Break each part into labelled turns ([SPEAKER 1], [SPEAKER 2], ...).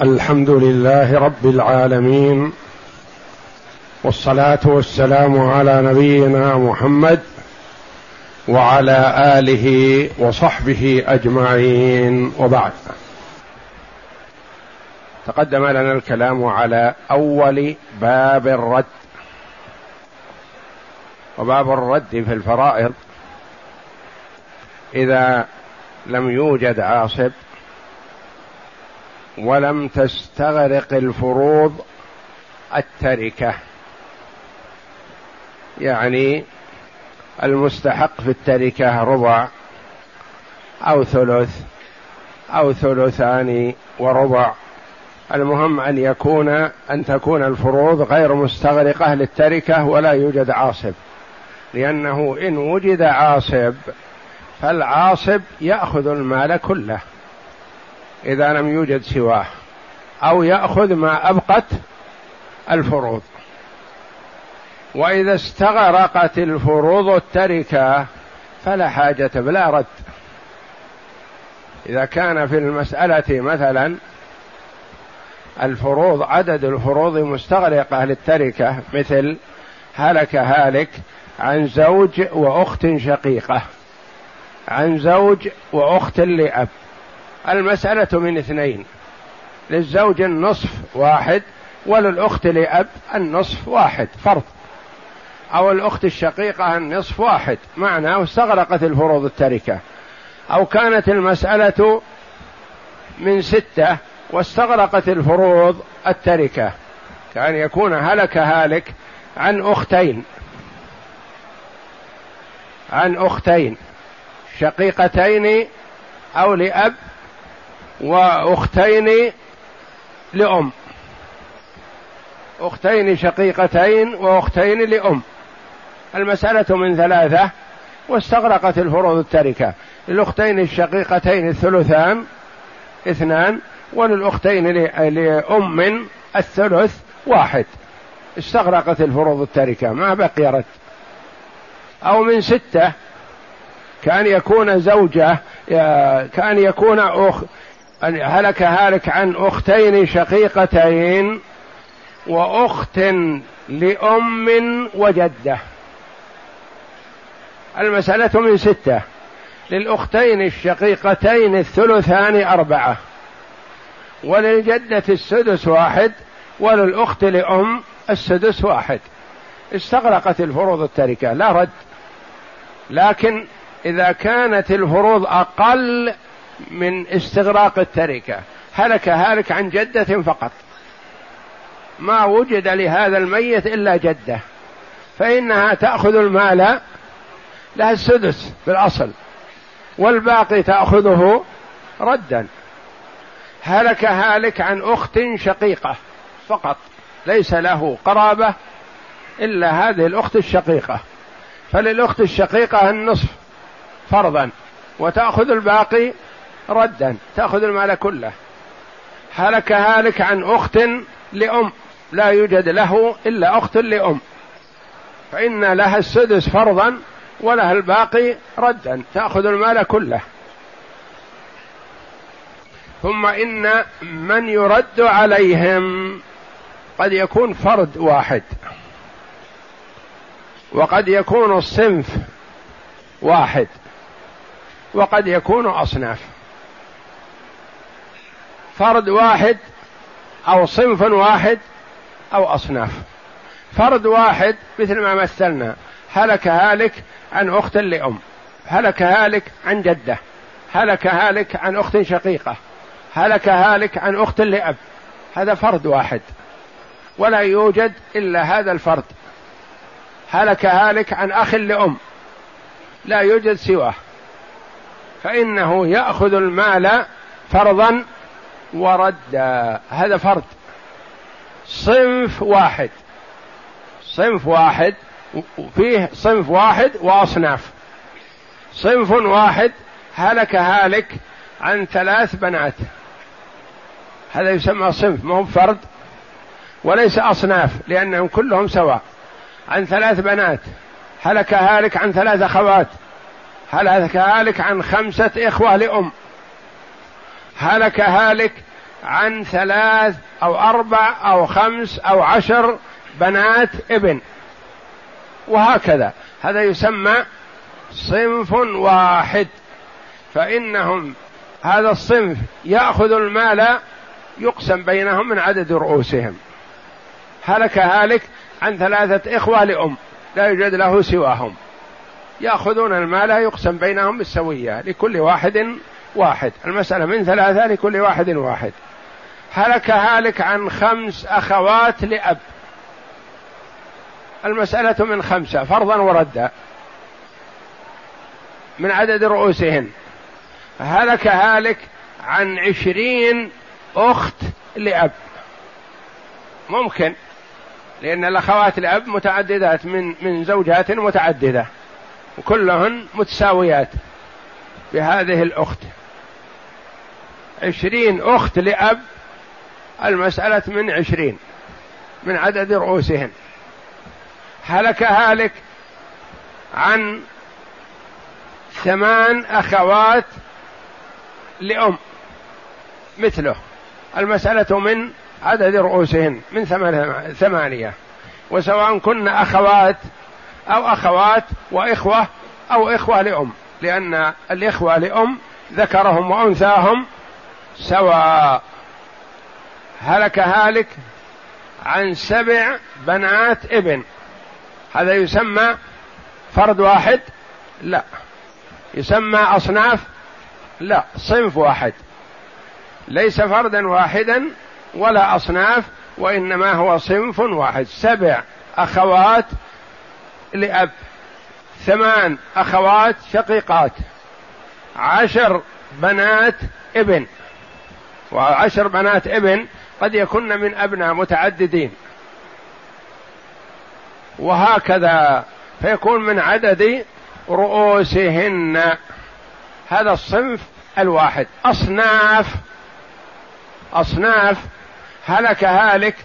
[SPEAKER 1] الحمد لله رب العالمين والصلاة والسلام على نبينا محمد وعلى آله وصحبه أجمعين وبعد. تقدم لنا الكلام على أول باب الرد. وباب الرد في الفرائض. إذا لم يوجد عاصب ولم تستغرق الفروض التركة. يعني المستحق في التركة ربع أو ثلث أو ثلثان وربع. المهم أن يكون أن تكون الفروض غير مستغرقة للتركة ولا يوجد عاصب لأنه إن وجد عاصب فالعاصب يأخذ المال كله. إذا لم يوجد سواه أو يأخذ ما أبقت الفروض. وإذا استغرقت الفروض التركة فلا حاجة بلا رد. إذا كان في المسألة مثلا الفروض عدد الفروض مستغرقة للتركة مثل هلك هالك عن زوج وأخت شقيقة عن زوج وأخت لأب. المسألة من اثنين للزوج النصف واحد وللأخت لأب النصف واحد فرض أو الأخت الشقيقة النصف واحد معناه استغرقت الفروض التركة. أو كانت المسألة من ستة واستغرقت الفروض التركة. كأن يكون هلك هالك عن أختين. عن أختين شقيقتين أو لأب وأختين لأم. أختين شقيقتين وأختين لأم. المسألة من ثلاثة واستغرقت الفروض التركة. للأختين الشقيقتين الثلثان اثنان وللأختين لأم الثلث واحد. استغرقت الفروض التركة ما بقي رد أو من ستة كان يكون زوجة كان يكون أخ هلك هالك عن أختين شقيقتين وأخت لأم وجدة. المسألة من ستة. للأختين الشقيقتين الثلثان أربعة. وللجدة السدس واحد وللأخت لأم السدس واحد. استغرقت الفروض التركة لا رد. لكن إذا كانت الفروض أقل من استغراق التركة. هلك هالك عن جدة فقط. ما وجد لهذا الميت إلا جدة. فإنها تأخذ المال لها السدس بالاصل والباقي تأخذه ردا. هلك هالك عن أخت شقيقة فقط. ليس له قرابة إلا هذه الأخت الشقيقة. فللأخت الشقيقة النصف فرضا. وتأخذ الباقي ردا تأخذ المال كله. هلك هالك عن أخت لأم لا يوجد له إلا أخت لأم. فإن لها السدس فرضا ولها الباقي ردا تأخذ المال كله. ثم إن من يرد عليهم قد يكون فرد واحد. وقد يكون الصنف واحد. وقد يكون أصناف. فرد واحد أو صنف واحد أو أصناف. فرد واحد مثل ما مثلنا هلك هالك عن أخت لأم هلك هالك عن جدة هلك هالك عن أخت شقيقة هلك هالك عن أخت لأب. هذا فرد واحد. ولا يوجد إلا هذا الفرد. هلك هالك عن أخ لأم. لا يوجد سواه. فإنه يأخذ المال فرضا ورد. هذا فرد. صنف واحد. صنف واحد فيه صنف واحد وأصناف. صنف واحد هلك هالك عن ثلاث بنات. هذا يسمى صنف ما هو فرد وليس أصناف لأنهم كلهم سواء. عن ثلاث بنات. هلك هالك عن ثلاث أخوات. هلك هالك عن خمسة إخوة لأم. هلك هالك عن ثلاث أو أربع أو خمس أو عشر بنات ابن. وهكذا. هذا يسمى صنف واحد. فإنهم هذا الصنف يأخذ المال يقسم بينهم من عدد رؤوسهم. هلك هالك عن ثلاثة إخوة لأم. لا يوجد له سواهم. يأخذون المال يقسم بينهم بالسوية لكل واحد واحد. المسألة من ثلاثة لكل واحد واحد. هلك هالك عن خمس أخوات لأب. المسألة من خمسة فرضا وردا. من عدد رؤوسهن. هلك هالك عن عشرين أخت لأب. ممكن لأن الأخوات الأب متعددات من من زوجات متعددة. وكلهن متساويات بهذه الأخت. عشرين أخت لأب المسألة من عشرين من عدد رؤوسهن. هلك هالك عن ثمان أخوات لأم مثله. المسألة من عدد رؤوسهن من ثمانية. وسواء كن أخوات أو أخوات وإخوة أو إخوة لأم لأن الإخوة لأم ذكرهم وأنثاهم سواء هلك هالك عن سبع بنات ابن. هذا يسمى فرد واحد؟ لا. يسمى أصناف؟ لا. صنف واحد. ليس فردا واحدا ولا أصناف وإنما هو صنف واحد. سبع أخوات لأب. ثمان أخوات شقيقات. عشر بنات ابن. وعشر بنات ابن قد يكن من أبناء متعددين. وهكذا فيكون من عدد رؤوسهن. هذا الصنف الواحد. أصناف أصناف هلك هالك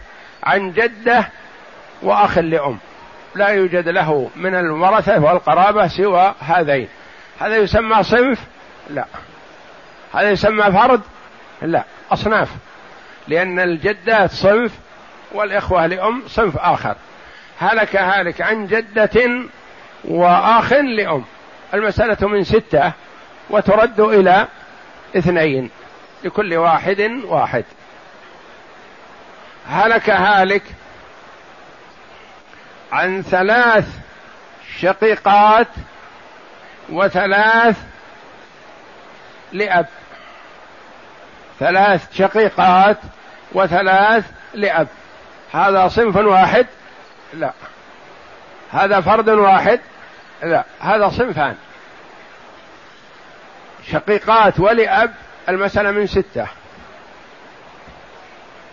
[SPEAKER 1] عن جدة وأخ لأم. لا يوجد له من الورثة والقرابة سوى هذين. هذا يسمى صنف؟ لا. هذا يسمى فرد؟ لا أصناف. لأن الجدات صنف والإخوة لأم صنف آخر. هلك هالك عن جدة وآخ لأم. المسألة من ستة وترد إلى اثنين لكل واحد واحد. هلك هالك عن ثلاث شقيقات وثلاث لأب. ثلاث شقيقات وثلاث لأب. هذا صنف واحد؟ لا. هذا فرد واحد؟ لا. هذا صنفان. شقيقات ولأب المسألة من ستة.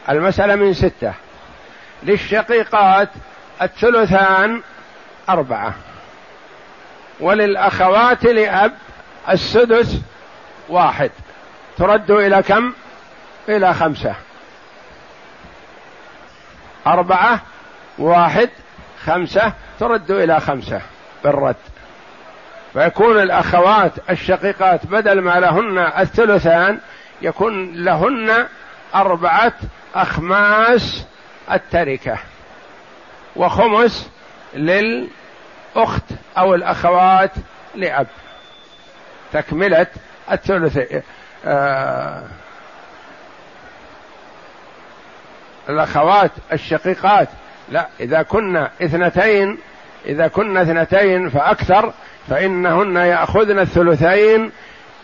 [SPEAKER 1] المسألة من ستة. للشقيقات الثلثان أربعة. وللأخوات لأب السدس واحد. ترد إلى كم؟ إلى خمسة. أربعة واحد خمسة ترد إلى خمسة بالرد. فيكون الأخوات الشقيقات بدل ما لهن الثلثان يكون لهن أربعة أخماس التركة. وخمس للأخت أو الأخوات لأب. تكملة الثلث. آه الأخوات الشقيقات. لا إذا كنا اثنتين إذا كنا اثنتين فأكثر فإنهن يأخذن الثلثين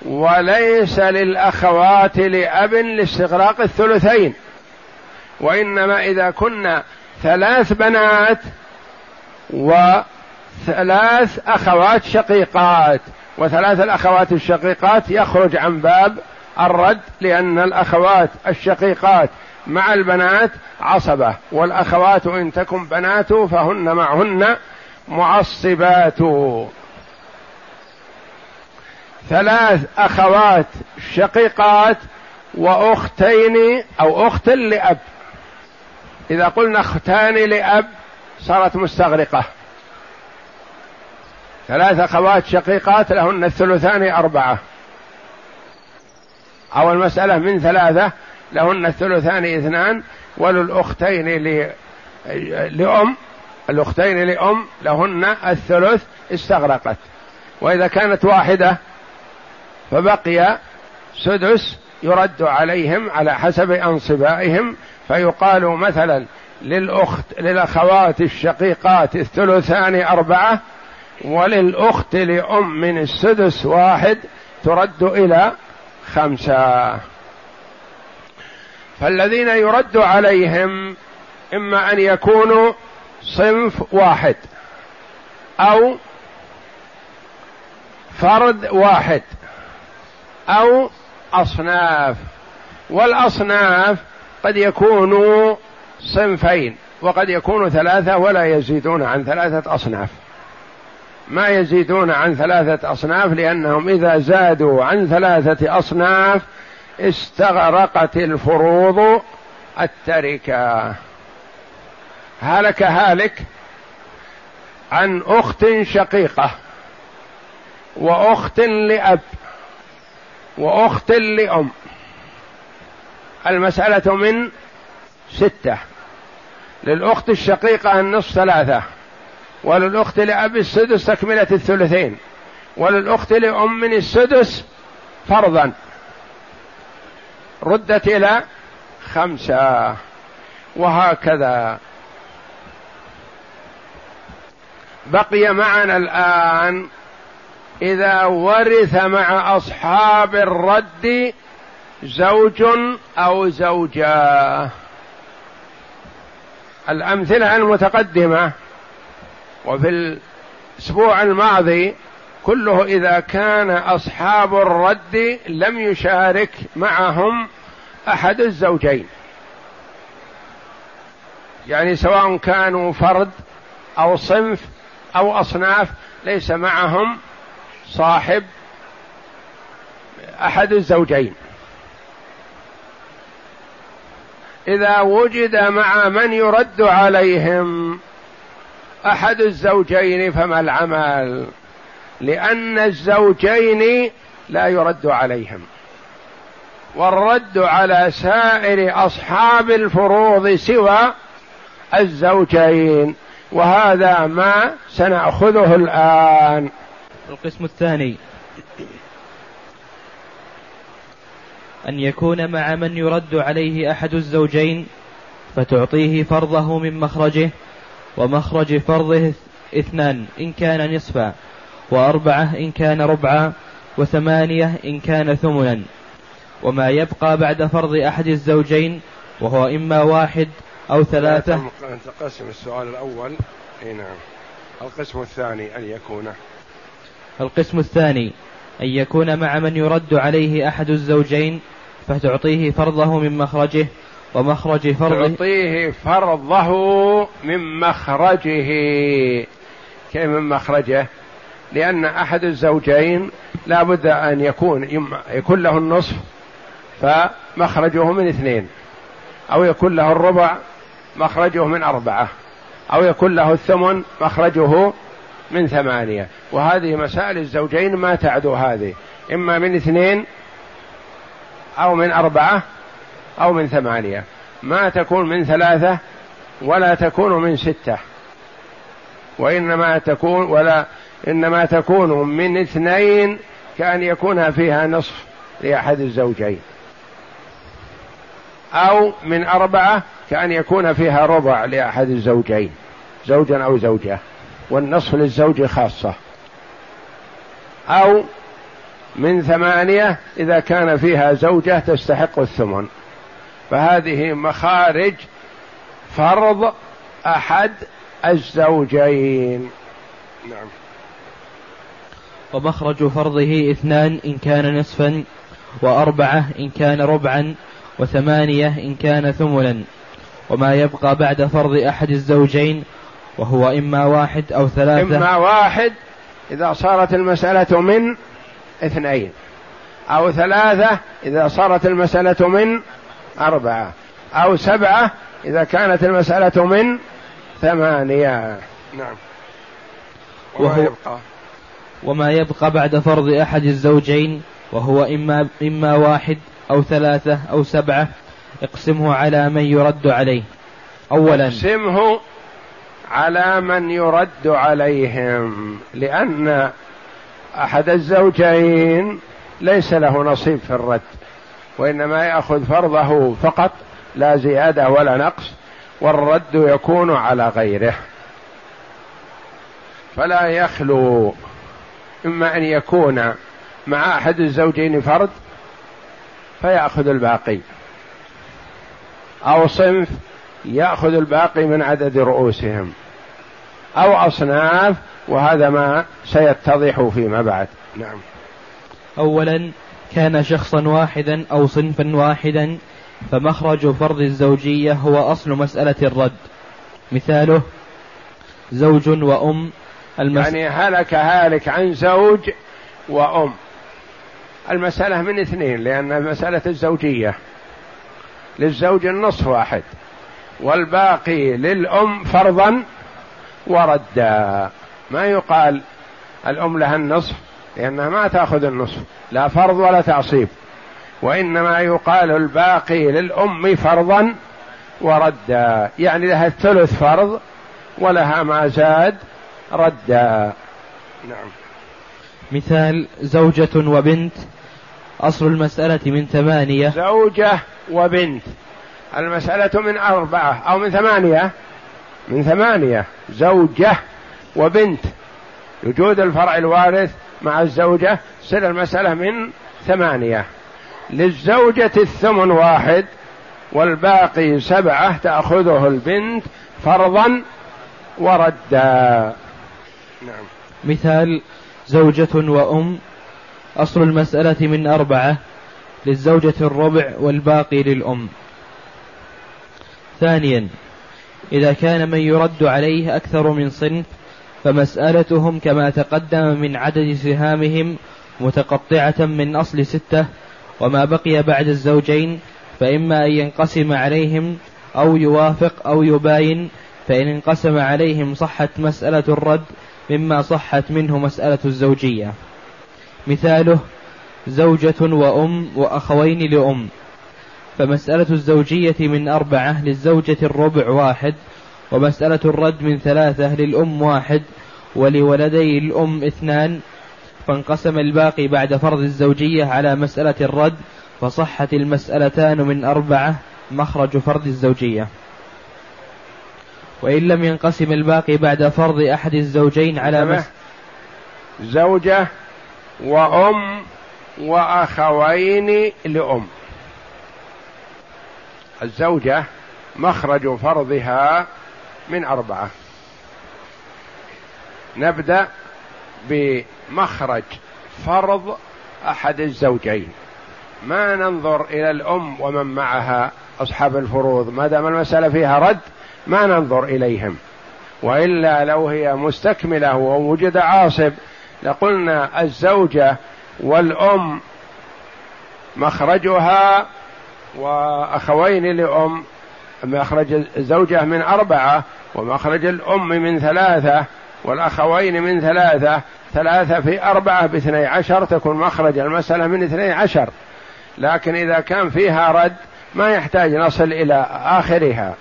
[SPEAKER 1] وليس للأخوات لأب لاستغراق الثلثين. وإنما إذا كنا ثلاث بنات وثلاث أخوات شقيقات وثلاث الأخوات الشقيقات يخرج عن باب الرد لأن الأخوات الشقيقات مع البنات عصبة والأخوات إن تكن بنات فهن معهن معصبات. ثلاث أخوات شقيقات وأختين أو أخت لأب. إذا قلنا أختان لأب صارت مستغرقة. ثلاث أخوات شقيقات لهن الثلثان أربعة. أو المسألة من ثلاثة لهن الثلثان اثنان وللأختين لأم الأختين لأم لهن الثلث استغرقت. وإذا كانت واحدة فبقي سدس يرد عليهم على حسب أنصبائهم فيقال مثلا للأخت للأخوات الشقيقات الثلثان أربعة وللأخت لأم من السدس واحد ترد إلى خمسة. فالذين يرد عليهم إما أن يكونوا صنف واحد أو فرد واحد أو أصناف والأصناف قد يكونوا صنفين وقد يكونوا ثلاثة ولا يزيدون عن ثلاثة أصناف. ما يزيدون عن ثلاثة أصناف لأنهم إذا زادوا عن ثلاثة أصناف استغرقت الفروض التركة. هلك هالك عن أخت شقيقة وأخت لأب وأخت لأم. المسألة من ستة. للأخت الشقيقة النصف ثلاثة. وللأخت لأب السدس تكملة الثلثين. وللأخت لأم السدس فرضا. ردت إلى خمسة. وهكذا. بقي معنا الآن إذا ورث مع أصحاب الرد زوج أو زوجاه الأمثلة المتقدمة وفي الأسبوع الماضي كله إذا كان أصحاب الرد لم يشارك معهم أحد الزوجين. يعني سواء كانوا فرد أو صنف أو أصناف ليس معهم صاحب أحد الزوجين. إذا وجد مع من يرد عليهم أحد الزوجين فما العمل؟ لأن الزوجين لا يرد عليهم. والرد على سائر أصحاب الفروض سوى الزوجين وهذا ما سنأخذه الآن.
[SPEAKER 2] القسم الثاني. أن يكون مع من يرد عليه أحد الزوجين فتعطيه فرضه من مخرجه ومخرج فرضه اثنان إن كان نصفا وأربعة إن كان ربعا وثمانية إن كان ثمنا. وما يبقى بعد فرض أحد الزوجين وهو إما واحد أو ثلاثة.
[SPEAKER 1] تقسم السؤال الأول. إي نعم. القسم الثاني أن يكون.
[SPEAKER 2] القسم الثاني أن يكون مع من يرد عليه أحد الزوجين فتعطيه فرضه من مخرجه. ومخرج فرضه
[SPEAKER 1] تعطيه فرضه من مخرجه. كيف من مخرجه؟ لأن أحد الزوجين لا بد أن يكون يكون له النصف فمخرجه من اثنين. أو يكون له الربع مخرجه من أربعة. أو يكون له الثمن مخرجه من ثمانية. وهذه مسائل الزوجين ما تعدو هذه. إما من اثنين أو من أربعة أو من ثمانية. ما تكون من ثلاثة ولا تكون من ستة. وإنما تكون ولا إنما تكون من اثنين كأن يكون فيها نصف لأحد الزوجين. أو من أربعة كأن يكون فيها ربع لأحد الزوجين. زوجا أو زوجة. والنصف للزوج خاصة. أو من ثمانية إذا كان فيها زوجة تستحق الثمن. فهذه مخارج فرض أحد الزوجين. نعم.
[SPEAKER 2] ومخرج فرضه اثنان إن كان نصفا وأربعة إن كان ربعا وثمانية إن كان ثملا وما يبقى بعد فرض أحد الزوجين وهو إما واحد أو ثلاثة.
[SPEAKER 1] إما واحد إذا صارت المسألة من اثنين. أو ثلاثة إذا صارت المسألة من أربعة أو سبعة إذا كانت المسألة من ثمانية. نعم.
[SPEAKER 2] وما وهو يبقى؟ وما يبقى بعد فرض أحد الزوجين وهو إما إما واحد أو ثلاثة أو سبعة اقسمه على من يرد عليه. أولا.
[SPEAKER 1] اقسمه على من يرد عليهم لأن أحد الزوجين ليس له نصيب في الرد. وإنما يأخذ فرضه فقط لا زيادة ولا نقص والرد يكون على غيره. فلا يخلو إما أن يكون مع أحد الزوجين فرد فيأخذ الباقي. أو صنف يأخذ الباقي من عدد رؤوسهم. أو أصناف وهذا ما سيتضح فيما بعد. نعم.
[SPEAKER 2] أولا كان شخصا واحدا أو صنفا واحدا فمخرج فرض الزوجية هو أصل مسألة الرد. مثاله زوج وأم.
[SPEAKER 1] المس... يعني هلك هالك عن زوج وأم. المسألة من اثنين لأن مسألة الزوجية. للزوج النصف واحد والباقي للأم فرضا وردا. ما يقال الأم لها النصف لأنها ما تأخذ النصف لا فرض ولا تعصيب. وإنما يقال الباقي للأم فرضا وردا يعني لها الثلث فرض ولها ما زاد ردا. نعم.
[SPEAKER 2] مثال زوجة وبنت. أصل المسألة من ثمانية.
[SPEAKER 1] زوجة وبنت. المسألة من أربعة أو من ثمانية. من ثمانية. زوجة وبنت. وجود الفرع الوارث مع الزوجة تصير المسألة من ثمانية. للزوجة الثمن واحد والباقي سبعة تأخذه البنت فرضا وردا.
[SPEAKER 2] نعم. مثال زوجة وأم. أصل المسألة من أربعة للزوجة الربع والباقي للأم. ثانيا إذا كان من يرد عليه أكثر من صنف فمسألتهم كما تقدم من عدد سهامهم متقطعة من أصل ستة وما بقي بعد الزوجين فإما أن ينقسم عليهم أو يوافق أو يباين فإن انقسم عليهم صحت مسألة الرد مما صحت منه مسألة الزوجية. مثاله زوجة وأم وأخوين لأم. فمسألة الزوجية من أربعة للزوجة الربع واحد ومسألة الرد من ثلاثة للأم واحد ولولدي الأم اثنان فانقسم الباقي بعد فرض الزوجية على مسألة الرد فصحت المسألتان من أربعة مخرج فرض الزوجية. وإن لم ينقسم الباقي بعد فرض أحد الزوجين على مس...
[SPEAKER 1] زوجة وأم وأخوين لأم. الزوجة مخرج فرضها من أربعة. نبدأ بمخرج فرض أحد الزوجين. ما ننظر إلى الأم ومن معها أصحاب الفروض ما دام المسألة فيها رد ما ننظر إليهم. وإلا لو هي مستكملة ووجد عاصب لقلنا الزوجة والأم مخرجها وأخوين لأم مخرج الزوجة من أربعة ومخرج الأم من ثلاثة والأخوين من ثلاثة ثلاثة في أربعة باثني عشر تكون مخرج المسألة من اثني عشر. لكن إذا كان فيها رد ما يحتاج نصل إلى آخرها.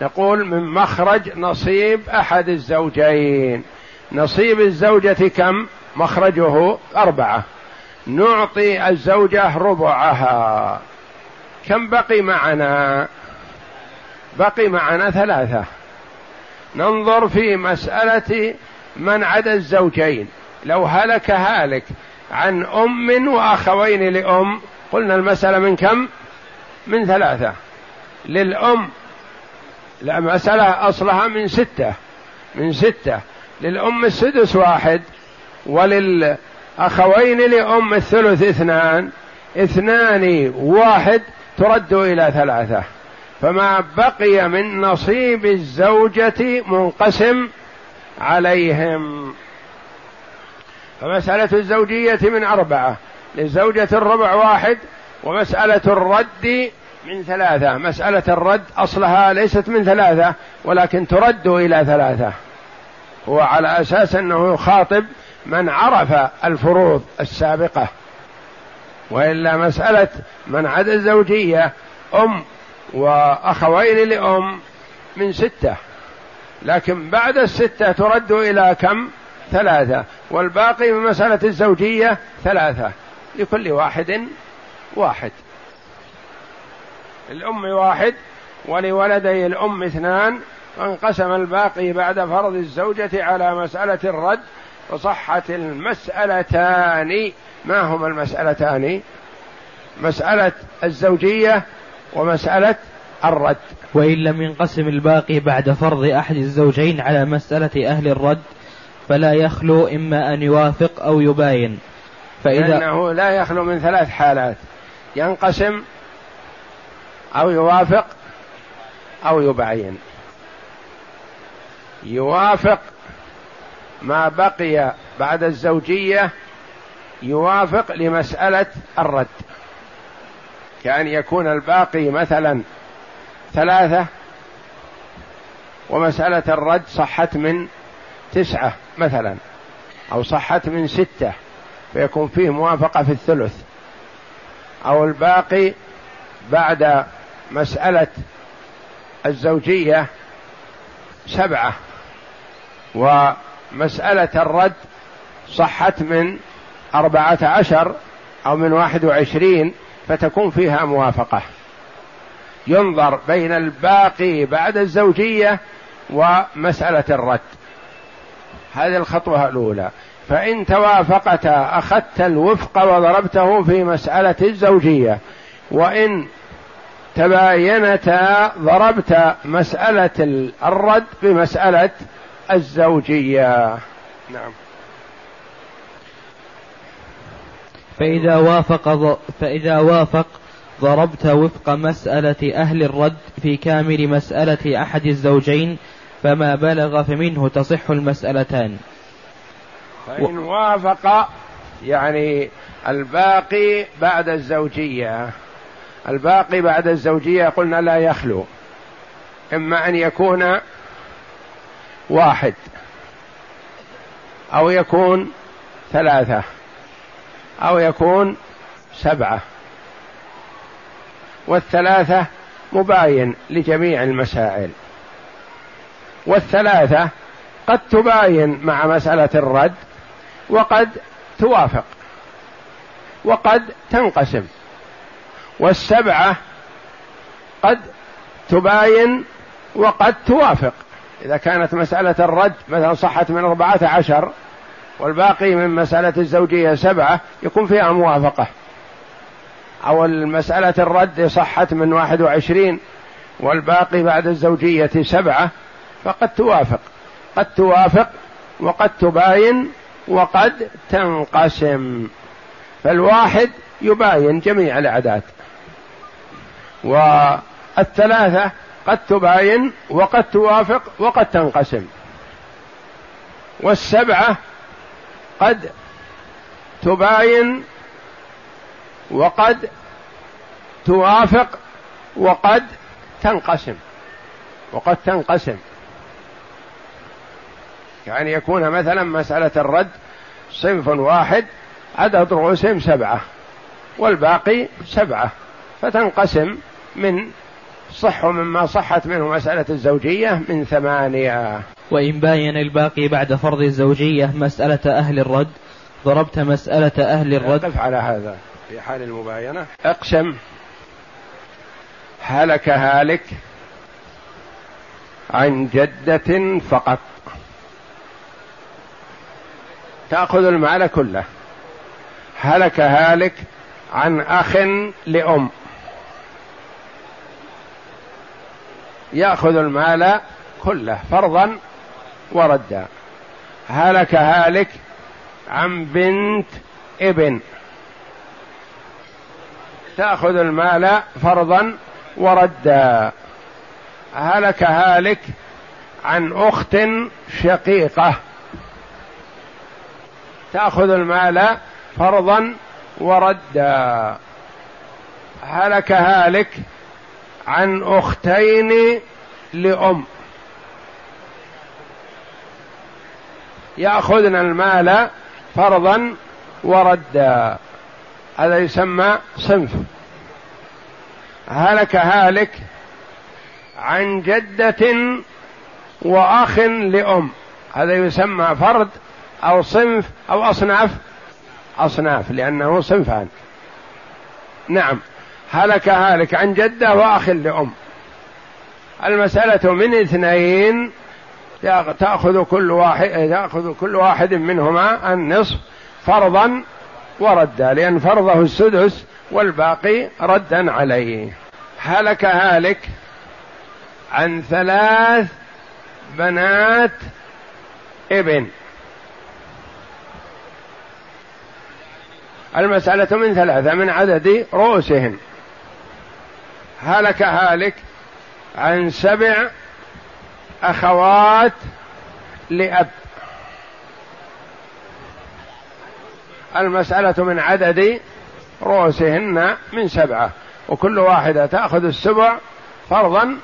[SPEAKER 1] نقول من مخرج نصيب أحد الزوجين. نصيب الزوجة كم؟ مخرجه أربعة. نعطي الزوجة ربعها. كم بقي معنا؟ بقي معنا ثلاثة. ننظر في مسألة من عدا الزوجين. لو هلك هالك عن أم وأخوين لأم قلنا المسألة من كم؟ من ثلاثة. للأم لا مسألة أصلها من ستة. من ستة. للأم السدس واحد وللأخوين لأم الثلث اثنان. اثنان واحد ترد إلى ثلاثة. فما بقي من نصيب الزوجة منقسم عليهم. فمسألة الزوجية من أربعة للزوجة الربع واحد ومسألة الرد من ثلاثة. مسألة الرد أصلها ليست من ثلاثة ولكن ترد إلى ثلاثة. هو على أساس أنه يخاطب من عرف الفروض السابقة. وإلا مسألة من عدا الزوجية أم وأخوين لأم من ستة. لكن بعد الستة ترد إلى كم؟ ثلاثة. والباقي من مسألة الزوجية ثلاثة. لكل واحد واحد. الأم واحد ولولدي الأم اثنان. فانقسم الباقي بعد فرض الزوجة على مسألة الرد وصحت المسألتان. ما هما المسألتان؟ مسألة الزوجية ومسألة الرد.
[SPEAKER 2] وإن لم ينقسم الباقي بعد فرض أحد الزوجين على مسألة أهل الرد فلا يخلو إما أن يوافق أو يباين.
[SPEAKER 1] فإذا لأنه لا يخلو من ثلاث حالات. ينقسم أو يوافق أو يباين. يوافق ما بقي بعد الزوجية يوافق لمسألة الرد. كأن يكون الباقي مثلا ثلاثة ومسألة الرد صحت من تسعة مثلا أو صحت من ستة فيكون فيه موافقة في الثلث. أو الباقي بعد مسألة الزوجية سبعة ومسألة الرد صحت من أربعة عشر أو من واحد وعشرين فتكون فيها موافقة. ينظر بين الباقي بعد الزوجية ومسألة الرد. هذه الخطوة الأولى. فإن توافقتا أخذت الوفق وضربته في مسألة الزوجية. وإن تباينتا ضربت مسألة الرد بمسألة الزوجية. نعم.
[SPEAKER 2] فإذا وافق فإذا وافق ضربت وفق مسألة أهل الرد في كامل مسألة أحد الزوجين فما بلغ فمنه تصح المسألتان.
[SPEAKER 1] فإن وافق يعني الباقي بعد الزوجية الباقي بعد الزوجية قلنا لا يخلو إما أن يكون واحد أو يكون ثلاثة. أو يكون سبعة. والثلاثة مباين لجميع المسائل. والثلاثة قد تباين مع مسألة الرد وقد توافق وقد تنقسم. والسبعة قد تباين وقد توافق. إذا كانت مسألة الرد مثلا صحت من أربعة عشر والباقي من مسألة الزوجية سبعة يكون فيها موافقة. أو المسألة الرد صحت من واحد وعشرين والباقي بعد الزوجية سبعة فقد توافق. قد توافق وقد تباين وقد تنقسم. فالواحد يباين جميع الأعداد. والثلاثة قد تباين وقد توافق وقد تنقسم. والسبعة قد تباين وقد توافق وقد تنقسم وقد تنقسم. يعني يكون مثلا مسألة الرد صنف واحد عدد رؤوسهم سبعة والباقي سبعة فتنقسم من صح مما صحت منه مسألة الزوجية من ثمانية.
[SPEAKER 2] وإن باين الباقي بعد فرض الزوجية مسألة أهل الرد ضربت مسألة أهل الرد.
[SPEAKER 1] قف على هذا في حال المباينة. أقسم هلك هالك عن جدة فقط. تأخذ المال كله. هلك هالك عن أخ لأم. يأخذ المال كله فرضا وردا هلك هالك عن بنت ابن. تأخذ المال فرضا وردا. هلك هالك عن أخت شقيقة. تأخذ المال فرضا وردا. هلك هالك عن أختين لأم. يأخذن المال فرضا وردا. هذا يسمى صنف. هلك هالك عن جدة وأخ لأم. هذا يسمى فرد أو صنف أو أصناف. أصناف لأنه صنفان. نعم. هلك هالك عن جدة وأخ لأم. المسألة من اثنين. تأخذ كل واحد تأخذ كل واحد منهما النصف فرضا وردا لأن فرضه السدس والباقي ردا عليه. هلك هالك عن ثلاث بنات ابن. المسألة من ثلاثة من عدد رؤوسهن هلك هالك عن سبع أخوات لأب. المسألة من عدد رؤوسهن من سبعة وكل واحدة تأخذ السبع فرضا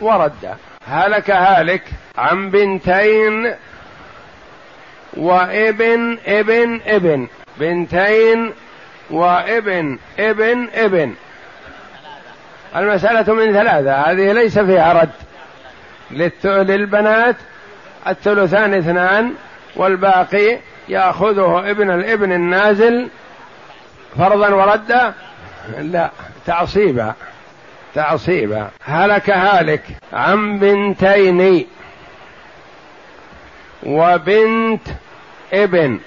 [SPEAKER 1] وردا. هلك هالك عن بنتين وابن ابن ابن. بنتين وابن ابن ابن. المسألة من ثلاثة هذه ليس فيها رد. للبنات الثلثان اثنان والباقي يأخذه ابن الابن النازل فرضا وردا؟ لا تعصيبا تعصيبا. هلك هالك عن بنتين وبنت ابن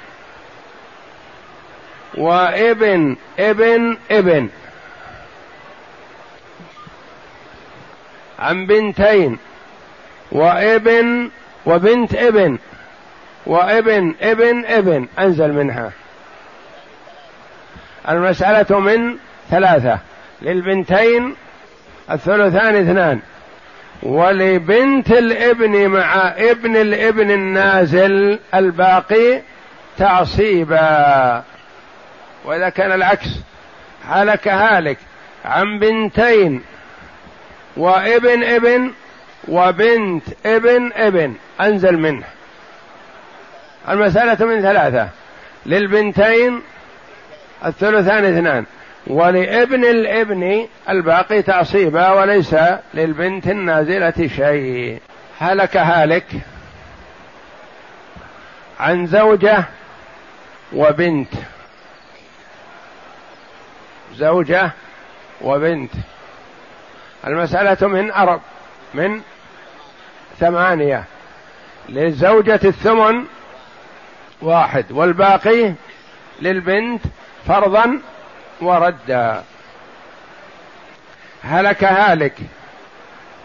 [SPEAKER 1] وابن ابن ابن. عن بنتين وابن وبنت ابن وابن ابن ابن أنزل منها. المسألة من ثلاثة للبنتين الثلثان اثنان. ولبنت الابن مع ابن الابن النازل الباقي تعصيبا. وإذا كان العكس هلك هالك عن بنتين وابن ابن وبنت ابن ابن أنزل منه. المسألة من ثلاثة للبنتين الثلثان اثنان ولابن الابن الباقي تعصيبا وليس للبنت النازلة شيء. هلك هالك عن زوجة وبنت. زوجة وبنت. المسألة من أرب من ثمانية. للزوجة الثمن واحد والباقي للبنت فرضا وردا. هلك هالك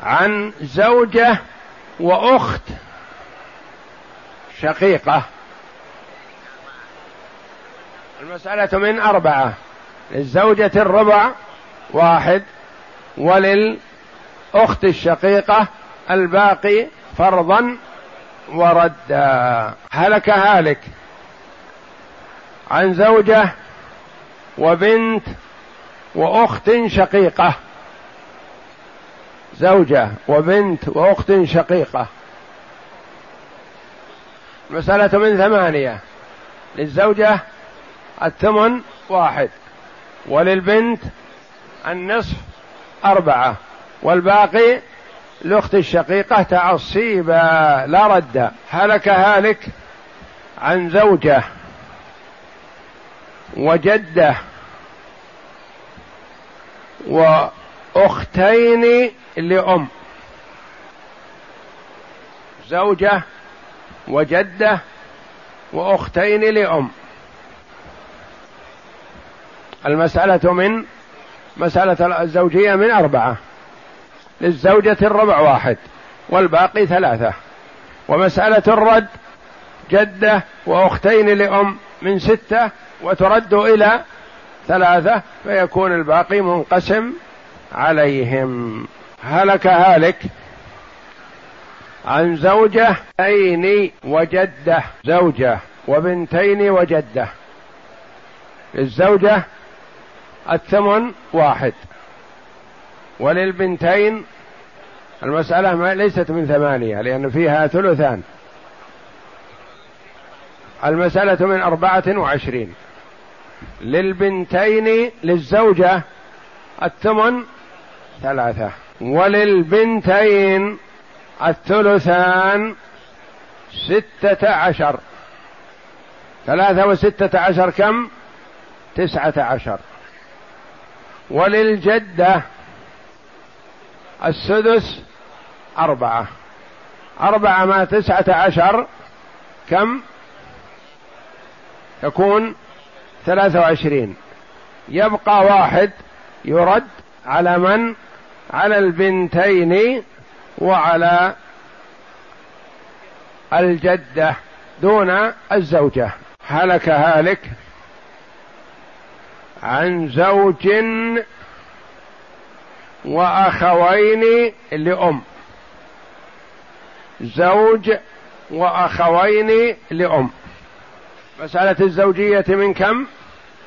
[SPEAKER 1] عن زوجة وأخت شقيقة. المسألة من أربعة للزوجة الربع واحد وللأخت الشقيقة الباقي فرضا وردا. هلك هالك عن زوجة وبنت وأخت شقيقة. زوجة وبنت وأخت شقيقة. مسألة من ثمانية. للزوجة الثمن واحد وللبنت النصف أربعة والباقي الأخت الشقيقة تعصيبا لا رد. هلك هالك عن زوجة وجدة وأختين لأم. زوجة وجدة وأختين لأم. المسألة من مسألة الزوجية من أربعة. للزوجة الربع واحد والباقي ثلاثة. ومسألة الرد جدة وأختين لأم من ستة وترد إلى ثلاثة فيكون الباقي منقسم عليهم. هلك هالك عن زوجة أين وجدة زوجة وبنتين وجدة. للزوجة الثمن واحد وللبنتين المسألة ما ليست من ثمانية لأن فيها ثلثان. المسألة من أربعة وعشرين. للبنتين للزوجة الثمن ثلاثة. وللبنتين الثلثان ستة عشر. ثلاثة وستة عشر كم؟ تسعة عشر. وللجدة السدس أربعة. أربعة ما تسعة عشر. كم؟ يكون ثلاثة وعشرين. يبقى واحد يرد على من؟ على البنتين وعلى الجدة دون الزوجة. هلك هالك عن زوج وأخوين لأم. زوج وأخوين لأم. مسألة الزوجية من كم؟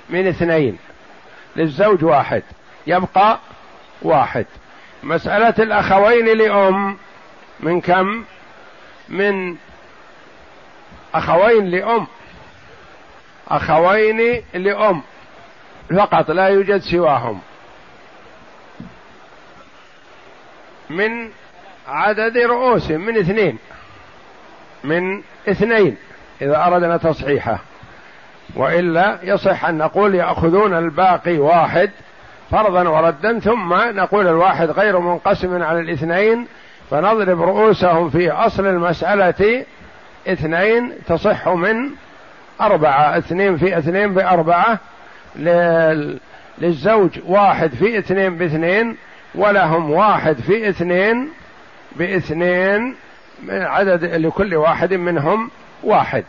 [SPEAKER 1] من اثنين. للزوج واحد. يبقى واحد. مسألة الأخوين لأم من كم؟ من أخوين لأم. أخوين لأم. فقط لا يوجد سواهم. من عدد رؤوس من اثنين من اثنين إذا أردنا تصحيحه. وإلا يصح أن نقول يأخذون الباقي واحد فرضا وردا ثم نقول الواحد غير منقسم على الاثنين فنضرب رؤوسهم في أصل المسألة اثنين تصح من أربعة اثنين في اثنين بأربعة للزوج واحد في اثنين باثنين ولهم واحد في اثنين باثنين من عدد لكل واحد منهم واحد.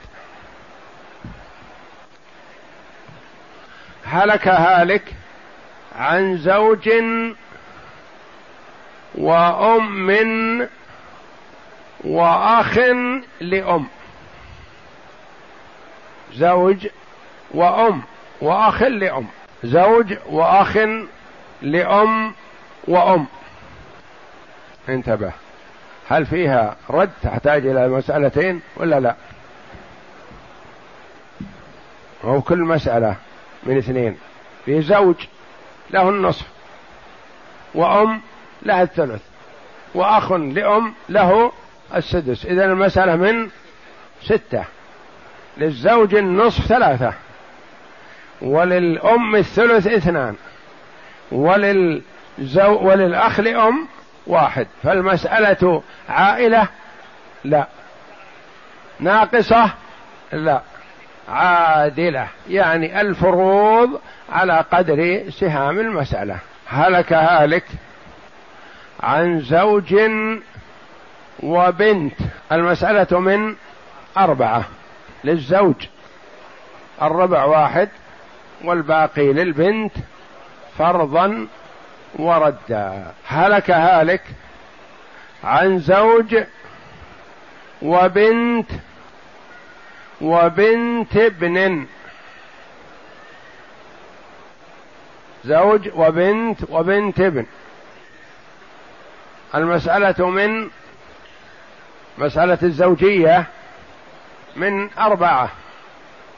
[SPEAKER 1] هلك هالك عن زوج وأم وأخ لأم. زوج وأم وأخ لأم. زوج وأخ لأم وأم. انتبه. هل فيها رد تحتاج إلى مسألتين ولا لا؟ هو كل مسألة من اثنين. في زوج له النصف وأم لها الثلث وأخ لأم له السدس. إذا المسألة من ستة. للزوج النصف ثلاثة وللأم الثلث اثنان وللزو وللأخ لأم واحد. فالمسألة عائلة؟ لا. ناقصة؟ لا. عادلة. يعني الفروض على قدر سهام المسألة. هلك هالك عن زوج وبنت. المسألة من أربعة. للزوج الربع واحد والباقي للبنت فرضا وردا هلك هالك عن زوج وبنت وبنت ابن. زوج وبنت وبنت ابن. المسألة من مسألة الزوجية من أربعة.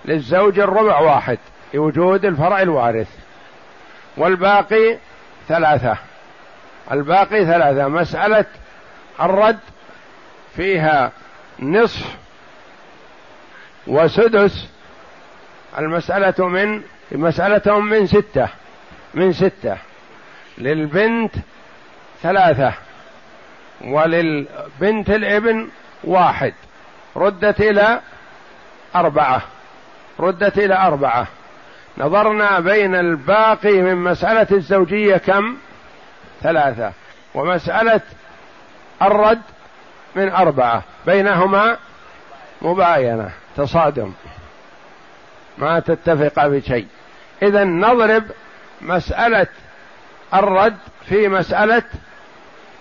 [SPEAKER 1] للزوج الربع واحد لوجود الفرع الوارث. والباقي ثلاثة. الباقي ثلاثة. مسألة الرد فيها نصف وسدس. المسألة من مسألة من ستة. من ستة. للبنت ثلاثة. وللبنت الابن واحد. ردت إلى أربعة. ردت إلى أربعة. نظرنا بين الباقي من مسألة الزوجية كم؟ ثلاثة. ومسألة الرد من أربعة. بينهما مباينة تصادم. ما تتفق بشيء. إذا نضرب مسألة الرد في مسألة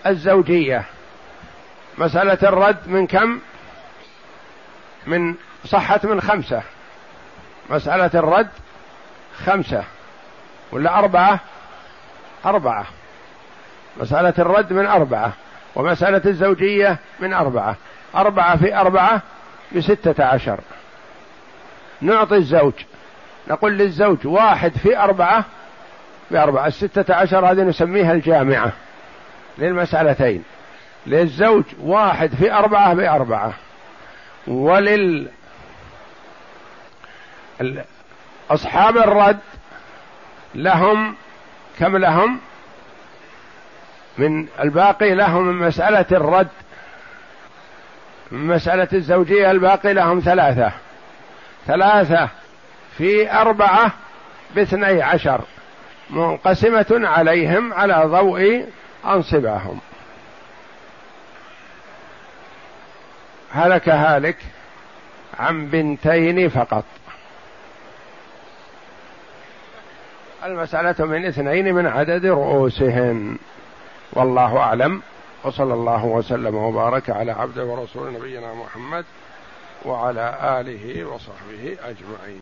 [SPEAKER 1] الزوجية. مسألة الرد من كم؟ من صحت من خمسة. مسألة الرد خمسة ولا أربعة؟ أربعة. مسألة الرد من أربعة ومسألة الزوجية من أربعة. أربعة في أربعة بستة عشر. نعطي الزوج. نقول للزوج واحد في أربعة بأربعة. الستة عشر هذه نسميها الجامعة للمسألتين. للزوج واحد في أربعة بأربعة. ولل أصحاب الرد لهم كم لهم؟ من الباقي لهم من مسألة الرد من مسألة الزوجية الباقي لهم ثلاثة. ثلاثة في أربعة باثني عشر منقسمة عليهم على ضوء أنصبهم هلك هالك عن بنتين فقط. المسألة من اثنين من عدد رؤوسهن والله أعلم. وصلى الله وسلم وبارك على عبده ورسول نبينا محمد وعلى آله وصحبه أجمعين.